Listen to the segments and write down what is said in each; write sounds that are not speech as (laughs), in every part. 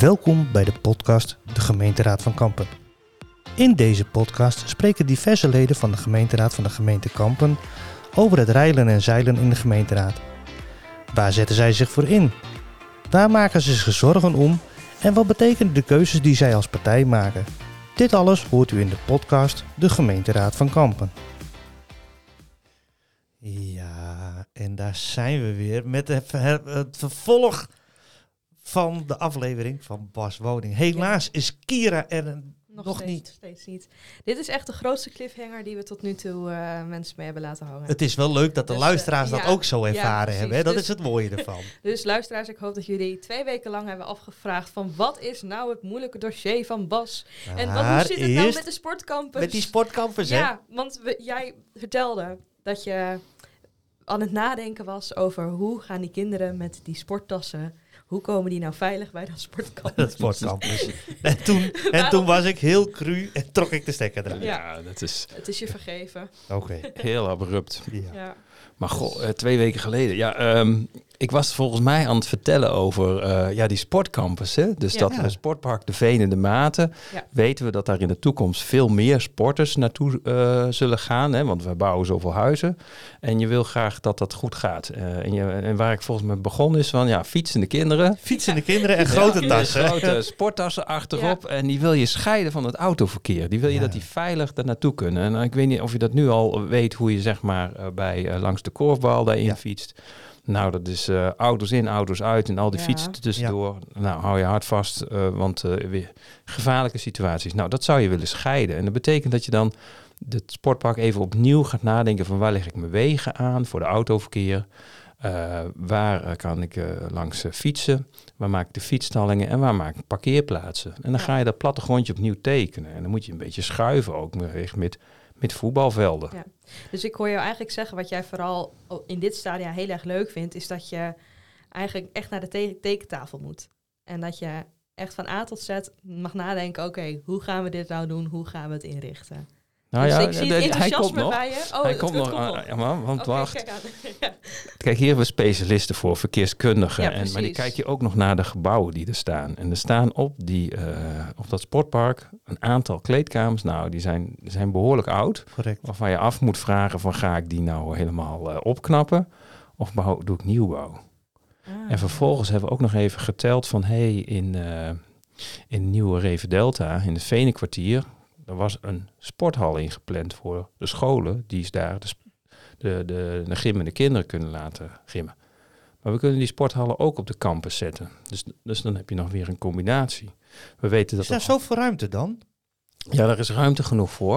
Welkom bij de podcast De Gemeenteraad van Kampen. In deze podcast spreken diverse leden van de gemeenteraad van de gemeente Kampen over het reilen en zeilen in de gemeenteraad. Waar zetten zij zich voor in? Waar maken ze zich zorgen om? En wat betekenen de keuzes die zij als partij maken? Dit alles hoort u in de podcast De Gemeenteraad van Kampen. Ja, en daar zijn we weer met het, vervolg van de aflevering van Bas Woning. Helaas is Kira er een- nog, steeds, niet. Steeds niet. Dit is echt de grootste cliffhanger die we tot nu toe eh, mensen mee hebben laten hangen. Het is wel leuk dat de Dus, eh, luisteraars dat ja, ook zo ervaren hebben. Hè? Dat Dus- is het mooie ervan. (laughs) Dus luisteraars, ik hoop dat jullie twee weken lang hebben afgevraagd van wat is nou het moeilijke dossier van Bas? en wat, hoe zit het nou met de sportcampus? met die sportcampus, hè? Ja, want we, jij vertelde dat je aan het nadenken was over hoe gaan die kinderen met die sporttassen, hoe komen die nou veilig bij dat sportcampus? Dat sportcampus. (laughs) en toen, en toen was ik heel cru en trok ik de stekker eruit. Ja. Ja, dat is Het is je vergeven. Oké. heel abrupt. Ja. Ja. Maar goh, eh, twee weken geleden. Ja, ehm, ik was volgens mij aan het vertellen over eh, ja, die sportcampus. Hè? Dus Ja. dat Ja. eh, sportpark De Veen en de Maten. Ja. Weten we dat daar in de toekomst veel meer sporters naartoe eh, zullen gaan. Hè? Want we bouwen zoveel huizen. En je wil graag dat dat goed gaat. Eh, en, je, en waar ik volgens mij begon is van ja, fietsende kinderen. Fietsende kinderen en grote Ja, tassen. Grote sporttassen achterop. En die wil je scheiden van het autoverkeer. Die wil je Ja. dat die veilig daar naartoe kunnen. En ik weet niet of je dat nu al weet hoe je zeg maar bij eh, langs de korfbal daarin Ja. fietst. Nou, dat is eh, auto's in, auto's uit en al die Ja. fietsen tussendoor. Nou, hou je hard vast, eh, want eh, weer gevaarlijke situaties. Nou, dat zou je willen scheiden. En dat betekent dat je dan het sportpark even opnieuw gaat nadenken van waar leg ik mijn wegen aan voor de autoverkeer. Eh, waar eh, kan ik eh, langs eh, fietsen? Waar maak ik de fietsstallingen en waar maak ik parkeerplaatsen? En dan Ja. ga je dat plattegrondje opnieuw tekenen. En dan moet je een beetje schuiven ook met, met, voetbalvelden. Ja. Dus ik hoor jou eigenlijk zeggen, wat jij vooral in dit stadia heel erg leuk vindt, is dat je eigenlijk echt naar de te- tekentafel moet. En dat je echt van A tot Z mag nadenken, oké, hoe gaan we dit nou doen? Hoe gaan we het inrichten? Nou dus ja, ik zie het hij komt enthousiasme nog. bij je. Oh, hij het- komt het nog. komt ah, ja, maar, want wacht. kijk aan. (laughs) Ja. Kijk, hier hebben we specialisten voor, verkeerskundigen. Ja, en, maar die kijk je ook nog naar de gebouwen die er staan. En er staan op, die, eh, op dat sportpark een aantal kleedkamers. Nou, die zijn, zijn behoorlijk oud. Correct. Waarvan je af moet vragen van ga ik die nou helemaal eh, opknappen? Of bouw, doe ik nieuwbouw? Ah. En vervolgens hebben we ook nog even geteld van hey, in, eh in Nieuwe Reven Delta, in het Venenkwartier, er was een sporthal ingepland voor de scholen die is daar de, de, de, de gimmende kinderen kunnen laten gimmen. Maar we kunnen die sporthallen ook op de campus zetten. Dus, dus dan heb je nog weer een combinatie. We weten dat Is daar er- zoveel ruimte dan? ja, daar is ruimte genoeg voor.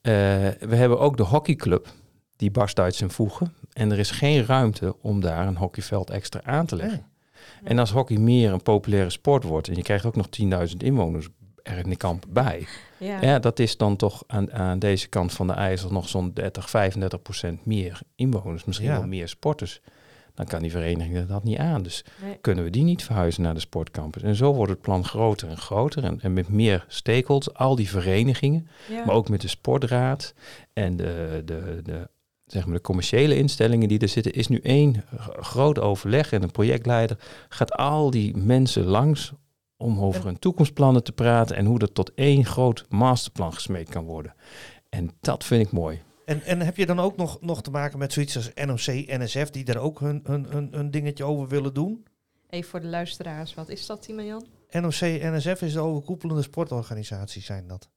Eh, we hebben ook de hockeyclub, die barst uit zijn voegen. En er is geen ruimte om daar een hockeyveld extra aan te leggen. Nee. En als hockey meer een populaire sport wordt en je krijgt ook nog 10.000 inwoners er in de kamp bij. Ja. Ja. dat is dan toch aan, aan deze kant van de IJssel nog zo'n 30, 35 procent meer inwoners. Misschien Ja. wel meer sporters. Dan kan die vereniging dat niet aan. Dus Nee. kunnen we die niet verhuizen naar de sportcampus. En zo wordt het plan groter en groter. En, en met meer stakeholders, al die verenigingen. Ja. Maar ook met de sportraad en de, de, de, zeg maar de commerciële instellingen die er zitten, is nu één groot overleg. En een projectleider gaat al die mensen langs om over hun toekomstplannen te praten en hoe dat tot één groot masterplan gesmeed kan worden. En dat vind ik mooi. En, en heb je dan ook nog, nog te maken met zoiets als NOC, NSF, die daar ook hun, hun, hun, hun dingetje over willen doen? Even voor de luisteraars, wat is dat, Timo Jan? NOC, NSF is de overkoepelende sportorganisatie, zijn dat.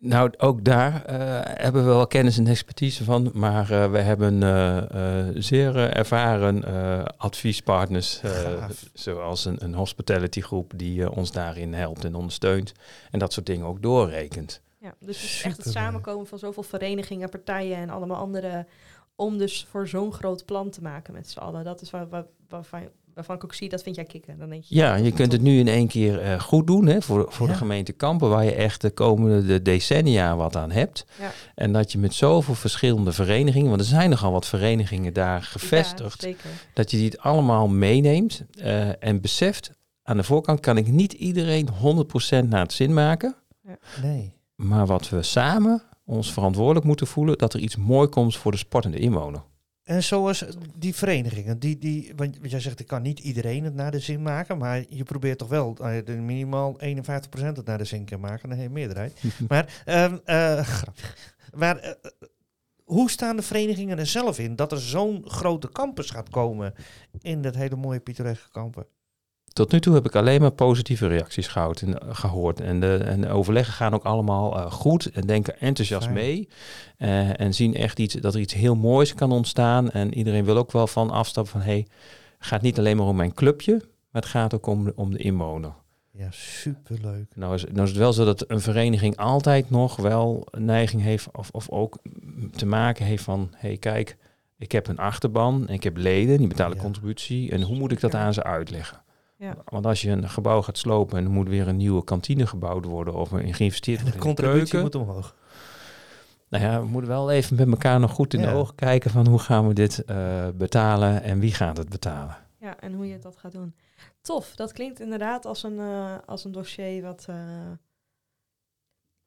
Nou, ook daar eh, hebben we wel kennis en expertise van, maar eh, we hebben eh, zeer ervaren eh, adviespartners, eh, zoals een, een hospitality groep die ons daarin helpt en ondersteunt en dat soort dingen ook doorrekent. Ja, dus het is echt het samenkomen van zoveel verenigingen, partijen en allemaal andere. Om dus voor zo'n groot plan te maken met z'n allen. Dat is waar, waar, waarvan, waarvan ik ook zie, dat vind jij kicken. Dan denk je, Ja, je kunt het nu in één keer eh, goed doen hè, voor, voor Ja. de gemeente Kampen, waar je echt de komende decennia wat aan hebt. Ja. En dat je met zoveel verschillende verenigingen, want er zijn nogal wat verenigingen daar gevestigd, Ja, dat je die het allemaal meeneemt eh, en beseft, aan de voorkant kan ik niet iedereen 100% naar het zin maken, Nee. maar wat we samen ons verantwoordelijk moeten voelen, dat er iets mooi komt voor de sportende inwoner. En zoals die verenigingen, die, die, want jij zegt, ik kan niet iedereen het naar de zin maken, maar je probeert toch wel uh, de minimaal 51% het naar de zin kan maken, een hele meerderheid. (laughs) maar, uh, grappig. Maar uh, hoe staan de verenigingen er zelf in dat er zo'n grote campus gaat komen in dat hele mooie pittoreske kampen? Tot nu toe heb ik alleen maar positieve reacties gehoord en, gehoord. En de, en de overleggen gaan ook allemaal uh, goed en denken enthousiast Fijn. mee. Uh, en zien echt iets, dat er iets heel moois kan ontstaan. En iedereen wil ook wel van afstappen van... hé, hey, het gaat niet alleen maar om mijn clubje... maar het gaat ook om, om de inwoner. Ja, superleuk. Nou is, nou is het wel zo dat een vereniging altijd nog wel een neiging heeft... of, of ook te maken heeft van... hé, hey, kijk, ik heb een achterban, ik heb leden, die betalen ja. contributie... en hoe moet ik dat aan ze uitleggen? Ja. Want als je een gebouw gaat slopen en er moet weer een nieuwe kantine gebouwd worden of er geïnvesteerd worden. De contributie moet omhoog. Nou ja, we moeten wel even met elkaar nog goed in ja. de ogen kijken van hoe gaan we dit uh, betalen en wie gaat het betalen. Ja, en hoe je dat gaat doen. Tof, dat klinkt inderdaad als een, uh, als een dossier wat... Uh,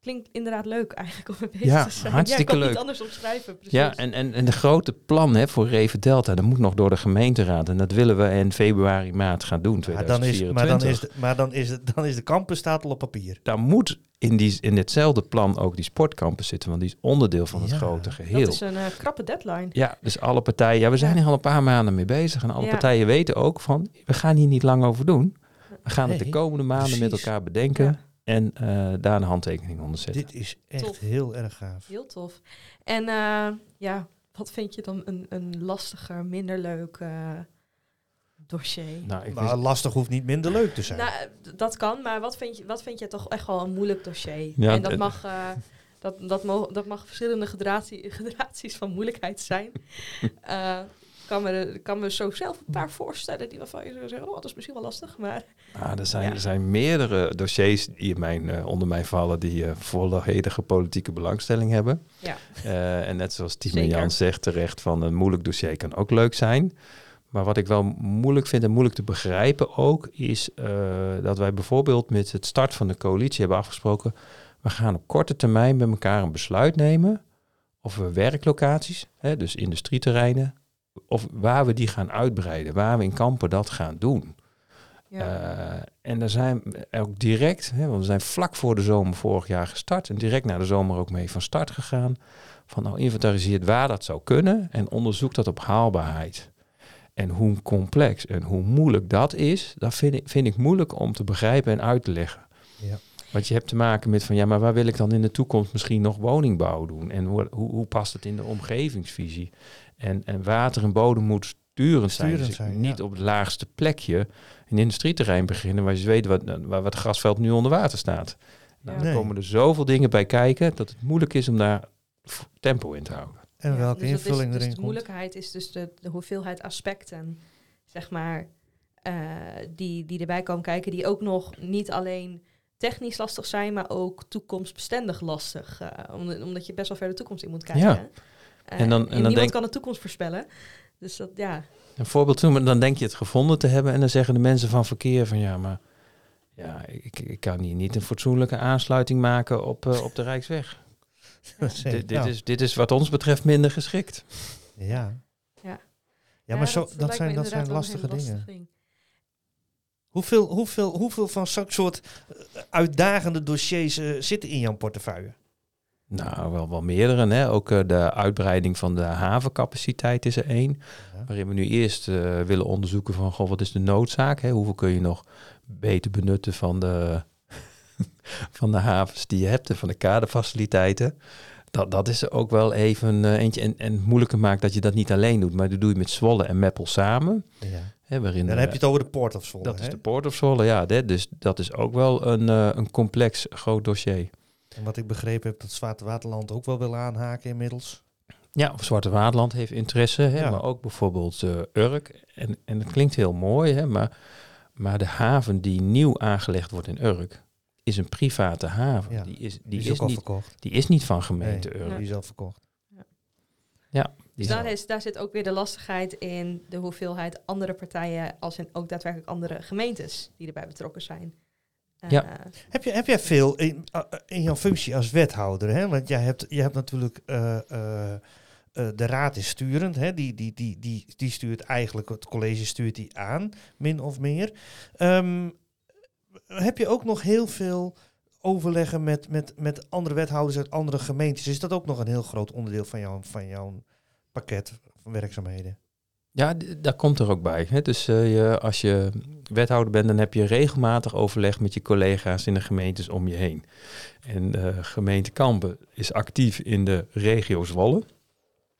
klinkt inderdaad leuk eigenlijk om mee bezig ja, te zijn. Hartstikke ja, ik leuk. niet anders omschrijven. Precies. Ja, en, en, en de grote plan hè, voor Reven Delta, dat moet nog door de gemeenteraad. En dat willen we in februari, maart gaan doen, 2024. Maar dan is, maar dan is, de, maar dan is, de, dan is de campus staat al op papier. Daar moet in, die, in ditzelfde plan ook die sportcampus zitten, want die is onderdeel van het Ja. grote geheel. Dat is een uh, krappe deadline. Ja, dus alle partijen, ja, we zijn Ja. er al een paar maanden mee bezig. En alle Ja. partijen weten ook van, we gaan hier niet lang over doen. We gaan het de komende maanden met elkaar bedenken. En eh, daar een handtekening onder zetten. Dit is echt Tof. heel erg gaaf. Heel tof. En eh, ja, wat vind je dan een, een lastiger, minder leuk eh, dossier? Nou, ik Maar wist- lastig hoeft niet minder leuk te zijn. Nou, dat kan, maar wat vind je, wat vind je toch echt wel een moeilijk dossier? Ja, en dat mag, eh, dat, dat, mo dat mag verschillende generatie, (laughs) generaties van moeilijkheid zijn. (laughs) Kan me, kan me zo zelf een paar voorstellen die waarvan je zou zeggen, oh, dat is misschien wel lastig, maar Ah, er, zijn, Ja. er zijn meerdere dossiers die in mijn, eh, onder mij vallen die eh volledige politieke belangstelling hebben. ja. Eh, en net zoals Zeker. Jan zegt terecht, van een moeilijk dossier kan ook leuk zijn. Maar wat ik wel moeilijk vind en moeilijk te begrijpen ook, is dat wij bijvoorbeeld met het start van de coalitie hebben afgesproken, we gaan op korte termijn met elkaar een besluit nemen of we werklocaties, hè, dus industrieterreinen, of waar we die gaan uitbreiden, waar we in kampen dat gaan doen. Ja. Eh, en daar zijn we ook direct, hè, want we zijn vlak voor de zomer vorig jaar gestart en direct na de zomer ook mee van start gegaan. Van nou inventariseert waar dat zou kunnen en onderzoek dat op haalbaarheid. En hoe complex en hoe moeilijk dat is, dat vind ik, vind ik moeilijk om te begrijpen en uit te leggen. Ja. Want je hebt te maken met van ja, maar waar wil ik dan in de toekomst misschien nog woningbouw doen? En hoe, hoe, hoe past het in de omgevingsvisie? En, en water en bodem moet sturend zijn. Sturend Dus niet ja. op het laagste plekje een industrieterrein beginnen waar je weet wat, waar het grasveld nu onder water staat. Nou, dan komen er zoveel dingen bij kijken dat het moeilijk is om daar tempo in te houden. En Ja, welke dus is- invulling dus erin de komt. moeilijkheid is dus de, de hoeveelheid aspecten, zeg maar, eh, die, die erbij komen kijken, die ook nog niet alleen technisch lastig zijn, maar ook toekomstbestendig lastig. eh, om- omdat je best wel ver de toekomst in moet kijken. Ja. Eh, En dan- en dan niemand denk- kan de toekomst voorspellen. Dus dat, ja, Een voorbeeld noemen, dan denk je het gevonden te hebben en dan zeggen de mensen van verkeer van ja, maar ja, ik, ik kan hier niet een fatsoenlijke aansluiting maken op, eh, op de Rijksweg. (laughs) dit, is, dit is wat ons betreft minder geschikt. Ja. Ja. Ja, maar zo, dat, zijn, dat zijn lastige dingen. lastig ding. Hoeveel, hoeveel, hoeveel van zo'n soort eh, uitdagende dossiers zitten in jouw portefeuille? Nou, wel, wel meerdere. Hè? Ook eh, de uitbreiding van de havencapaciteit is er één. Ja. Waarin we nu eerst eh, willen onderzoeken van goh, wat is de noodzaak? Hè? Hoeveel kun je nog beter benutten van de, (laughs) van de havens die je hebt en van de kaderfaciliteiten? Dat, dat is er ook wel even eh, eentje. En, en het moeilijker maakt dat je dat niet alleen doet, maar dat doe je met Zwolle en Meppel samen. Ja. Hè, waarin, Dan heb je het over de Port of Zwolle. dat is de Port of Zwolle, ja. hè, dus dat is ook wel een, een complex groot dossier. En wat ik begrepen heb, dat Zwarte Waterland ook wel wil aanhaken inmiddels. Ja, Zwarte Waterland heeft interesse, hè, Ja. maar ook bijvoorbeeld eh, Urk. En, en het klinkt heel mooi, hè, maar, maar de haven die nieuw aangelegd wordt in Urk is een private haven. Ja, Die, is, die, Die is, is ook al niet, verkocht. die is niet van gemeente Nee, Urk. Die is al verkocht. Die Dus daar, is, daar zit ook weer de lastigheid in de hoeveelheid andere partijen, als in ook daadwerkelijk andere gemeentes die erbij betrokken zijn. Eh, Ja. Heb, je, heb jij veel in, eh, in jouw functie als wethouder? Hè? Want jij hebt, jij hebt natuurlijk eh, eh, eh, de raad is sturend. Hè? Die, die, die, die, die stuurt eigenlijk, het college stuurt die aan, min of meer. Ehm, heb je ook nog heel veel overleggen met, met, met andere wethouders uit andere gemeentes? Is dat ook nog een heel groot onderdeel van, jou, van jouw pakket van werkzaamheden? Ja, dat komt er ook bij. Hè? Dus eh, je, als je wethouder bent, dan heb je regelmatig overleg met je collega's in de gemeentes om je heen. En de gemeente Kampen is actief in de regio Zwolle.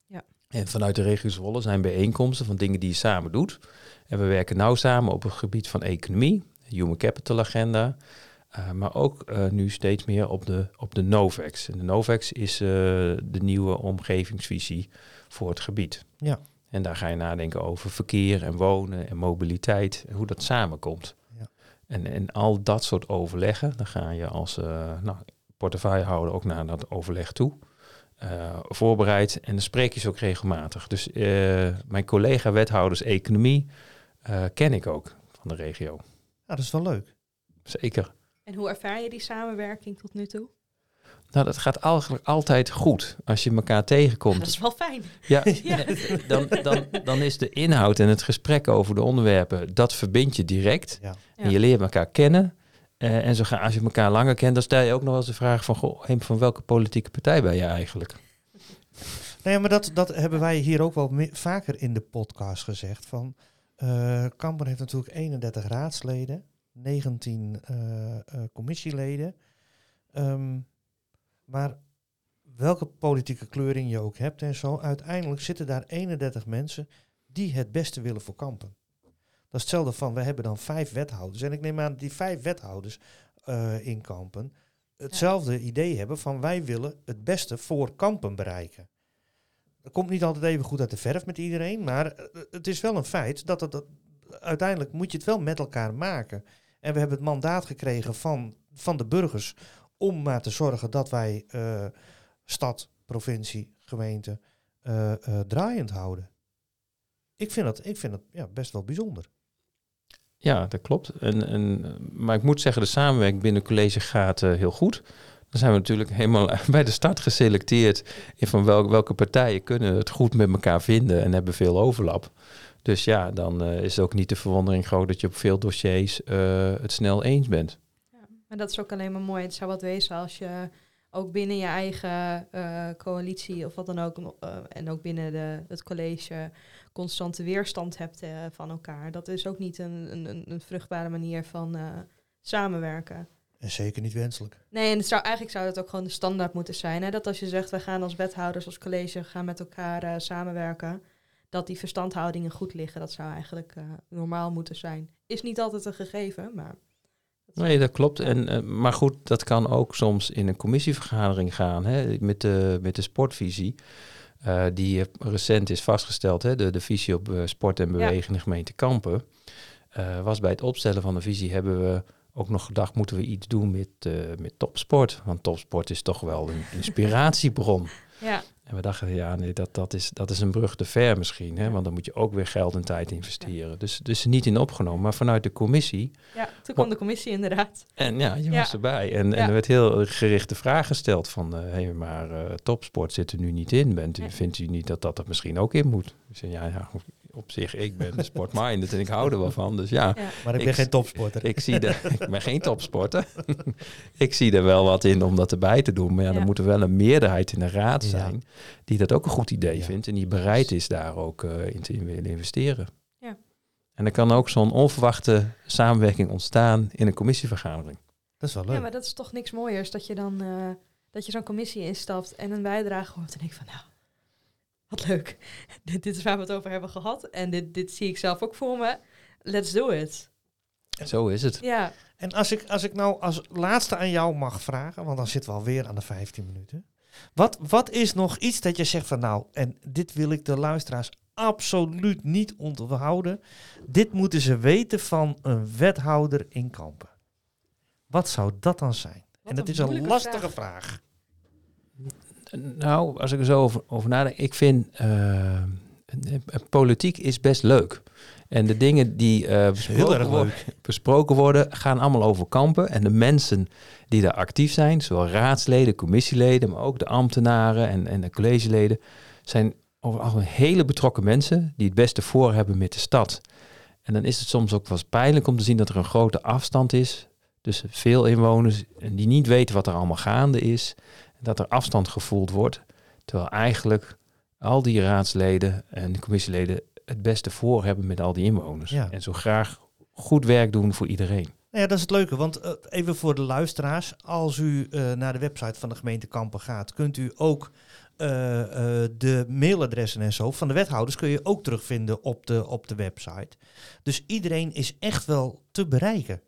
Ja. En vanuit de regio Zwolle zijn bijeenkomsten van dingen die je samen doet. En we werken nauw samen op het gebied van economie, human capital agenda. eh, maar ook eh, nu steeds meer op de, op de NOVEX. En de NOVEX is eh, de nieuwe omgevingsvisie voor het gebied. Ja. En daar ga je nadenken over verkeer en wonen en mobiliteit en hoe dat samenkomt. Ja. En, en al dat soort overleggen, dan ga je als eh, nou, portefeuillehouder ook naar dat overleg toe. eh, voorbereid en dan spreek je ze ook regelmatig. Dus eh, mijn collega-wethouders economie eh, ken ik ook van de regio. Ja, dat is wel leuk. Zeker. En hoe ervaar je die samenwerking tot nu toe? Nou, dat gaat eigenlijk altijd goed als je elkaar tegenkomt. Dat is wel fijn. Ja, (laughs) Ja. (laughs) dan, dan, dan is de inhoud en het gesprek over de onderwerpen, dat verbind je direct. Ja. En je leert elkaar kennen. Eh, en zo ga, als je elkaar langer kent, dan stel je ook nog wel eens de vraag van, goh, van welke politieke partij ben je eigenlijk? (laughs) Nee, maar dat, dat hebben wij hier ook wel me- vaker in de podcast gezegd. Van, eh Kampen heeft natuurlijk 31 raadsleden, 19 eh, eh, commissieleden. Ehm, maar welke politieke kleuring je ook hebt en zo, uiteindelijk zitten daar 31 mensen die het beste willen voor Kampen. Dat is hetzelfde van, we hebben dan vijf wethouders. En ik neem aan dat die vijf wethouders eh, in Kampen hetzelfde idee hebben van wij willen het beste voor Kampen bereiken. Dat komt niet altijd even goed uit de verf met iedereen, maar eh, het is wel een feit dat het, dat uiteindelijk moet je het wel met elkaar maken. En we hebben het mandaat gekregen van, van de burgers om maar te zorgen dat wij eh, stad, provincie, gemeente eh, eh, draaiend houden. Ik vind dat, ik vind dat ja, best wel bijzonder. Ja, dat klopt. En, en, maar ik moet zeggen, de samenwerking binnen college gaat heel goed. Dan zijn we natuurlijk helemaal (laughs) bij de start geselecteerd in van wel, welke partijen kunnen het goed met elkaar vinden en hebben veel overlap. Dus ja, dan is het ook niet de verwondering groot dat je op veel dossiers het snel eens bent. Maar dat is ook alleen maar mooi. Het zou wat wezen als je ook binnen je eigen eh, coalitie of wat dan ook, eh, en ook binnen de, het college, constante weerstand hebt eh, van elkaar. Dat is ook niet een, een, een- vruchtbare manier van samenwerken. En zeker niet wenselijk. Nee, en het zou, eigenlijk zou dat ook gewoon de standaard moeten zijn. Hè? Dat als je zegt, we gaan als wethouders, als college, gaan met elkaar samenwerken. Dat die verstandhoudingen goed liggen. Dat zou eigenlijk normaal moeten zijn. Is niet altijd een gegeven, maar... Nee, dat klopt. En, eh, maar goed, dat kan ook soms in een commissievergadering gaan hè, met, de, met de sportvisie. eh, die recent is vastgesteld, hè, de, de visie op eh, sport en bewegen in de gemeente Kampen. was bij het opstellen van de visie hebben we ook nog gedacht, moeten we iets doen met, met topsport? Want topsport is toch wel een (laughs) inspiratiebron. Ja, En we dachten, ja, nee, dat, dat, is, dat is een brug te ver misschien. Hè? Want dan moet je ook weer geld en tijd investeren. Dus, dus niet in opgenomen. Maar vanuit de commissie ja, toen kwam de commissie inderdaad. en ja, je Ja. was erbij. En, en er werd heel gerichte vraag gesteld van... hé, hey, maar eh, topsport zit er nu niet in. Bent u. Vindt u niet dat dat er misschien ook in moet? Zei, ja, ja, op zich, ik ben sportminded en ik hou er wel van. Dus ja, Ja. Maar ik (laughs) Ik- ben geen topsporter. ik zie er... ik ben geen topsporter. ik zie er wel wat in om dat erbij te doen. Maar ja, Ja. dan moet er wel een meerderheid in de raad Ja. zijn... die dat ook een goed idee Ja. vindt... en die bereid is daar ook eh, in te in willen investeren. Ja. En dan kan ook zo'n onverwachte samenwerking ontstaan in een commissievergadering. Dat is wel leuk. ja, maar dat is toch niks mooiers dat je dan eh, dat je zo'n commissie instapt en een bijdrage hoort en denk van nou, wat leuk. dit, dit is waar we het over hebben gehad en dit, dit zie ik zelf ook voor me. Let's do it. Zo is het. Ja, En als ik, als ik nou als laatste aan jou mag vragen, want dan zitten we alweer aan de 15 minuten. Wat, wat is nog iets dat je zegt van nou, en dit wil ik de luisteraars absoluut niet onthouden. Dit moeten ze weten van een wethouder in Kampen. Wat zou dat dan zijn? en dat is een lastige vraag. Nou, als ik er zo over, over nadenk, ik vind eh, politiek is best leuk. En de dingen die Heel besproken, worden, besproken worden, gaan allemaal over kampen. En de mensen die daar actief zijn, zowel raadsleden, commissieleden, maar ook de ambtenaren en, en de collegeleden, zijn over al hele betrokken mensen die het beste voor hebben met de stad. En dan is het soms ook wel eens pijnlijk om te zien dat er een grote afstand is tussen veel inwoners en die niet weten wat er allemaal gaande is. Dat er afstand gevoeld wordt, terwijl eigenlijk al die raadsleden en commissieleden het beste voor hebben met al die inwoners. Ja. En zo graag goed werk doen voor iedereen. Nou ja, dat is het leuke, want eh, even voor de luisteraars, als u eh, naar de website van de gemeente Kampen gaat, kunt u ook eh, eh, de mailadressen en zo van de wethouders kun je ook terugvinden op de, op de website. Dus iedereen is echt wel te bereiken.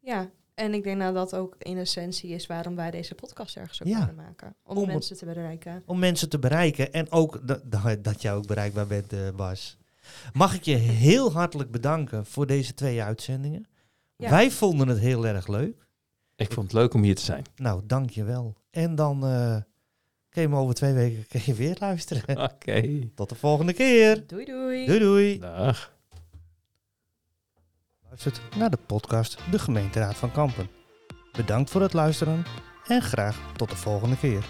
Ja, en ik denk dat dat ook in essentie is waarom wij deze podcast ergens ook Ja. willen maken. Om, Om- mensen te bereiken. Om mensen te bereiken en ook dat, dat, jij ook bereikbaar bent, eh, Bas. Mag ik je heel hartelijk bedanken voor deze twee uitzendingen. Ja. Wij vonden het heel erg leuk. Ik vond het leuk om hier te zijn. Nou, dank je wel. En dan eh kun je me over twee weken kun je weer luisteren. (laughs) Oké. Tot de volgende keer. Doei doei. Doei doei. Dag. Luistert naar de podcast De Gemeenteraad van Kampen. Bedankt voor het luisteren en graag tot de volgende keer.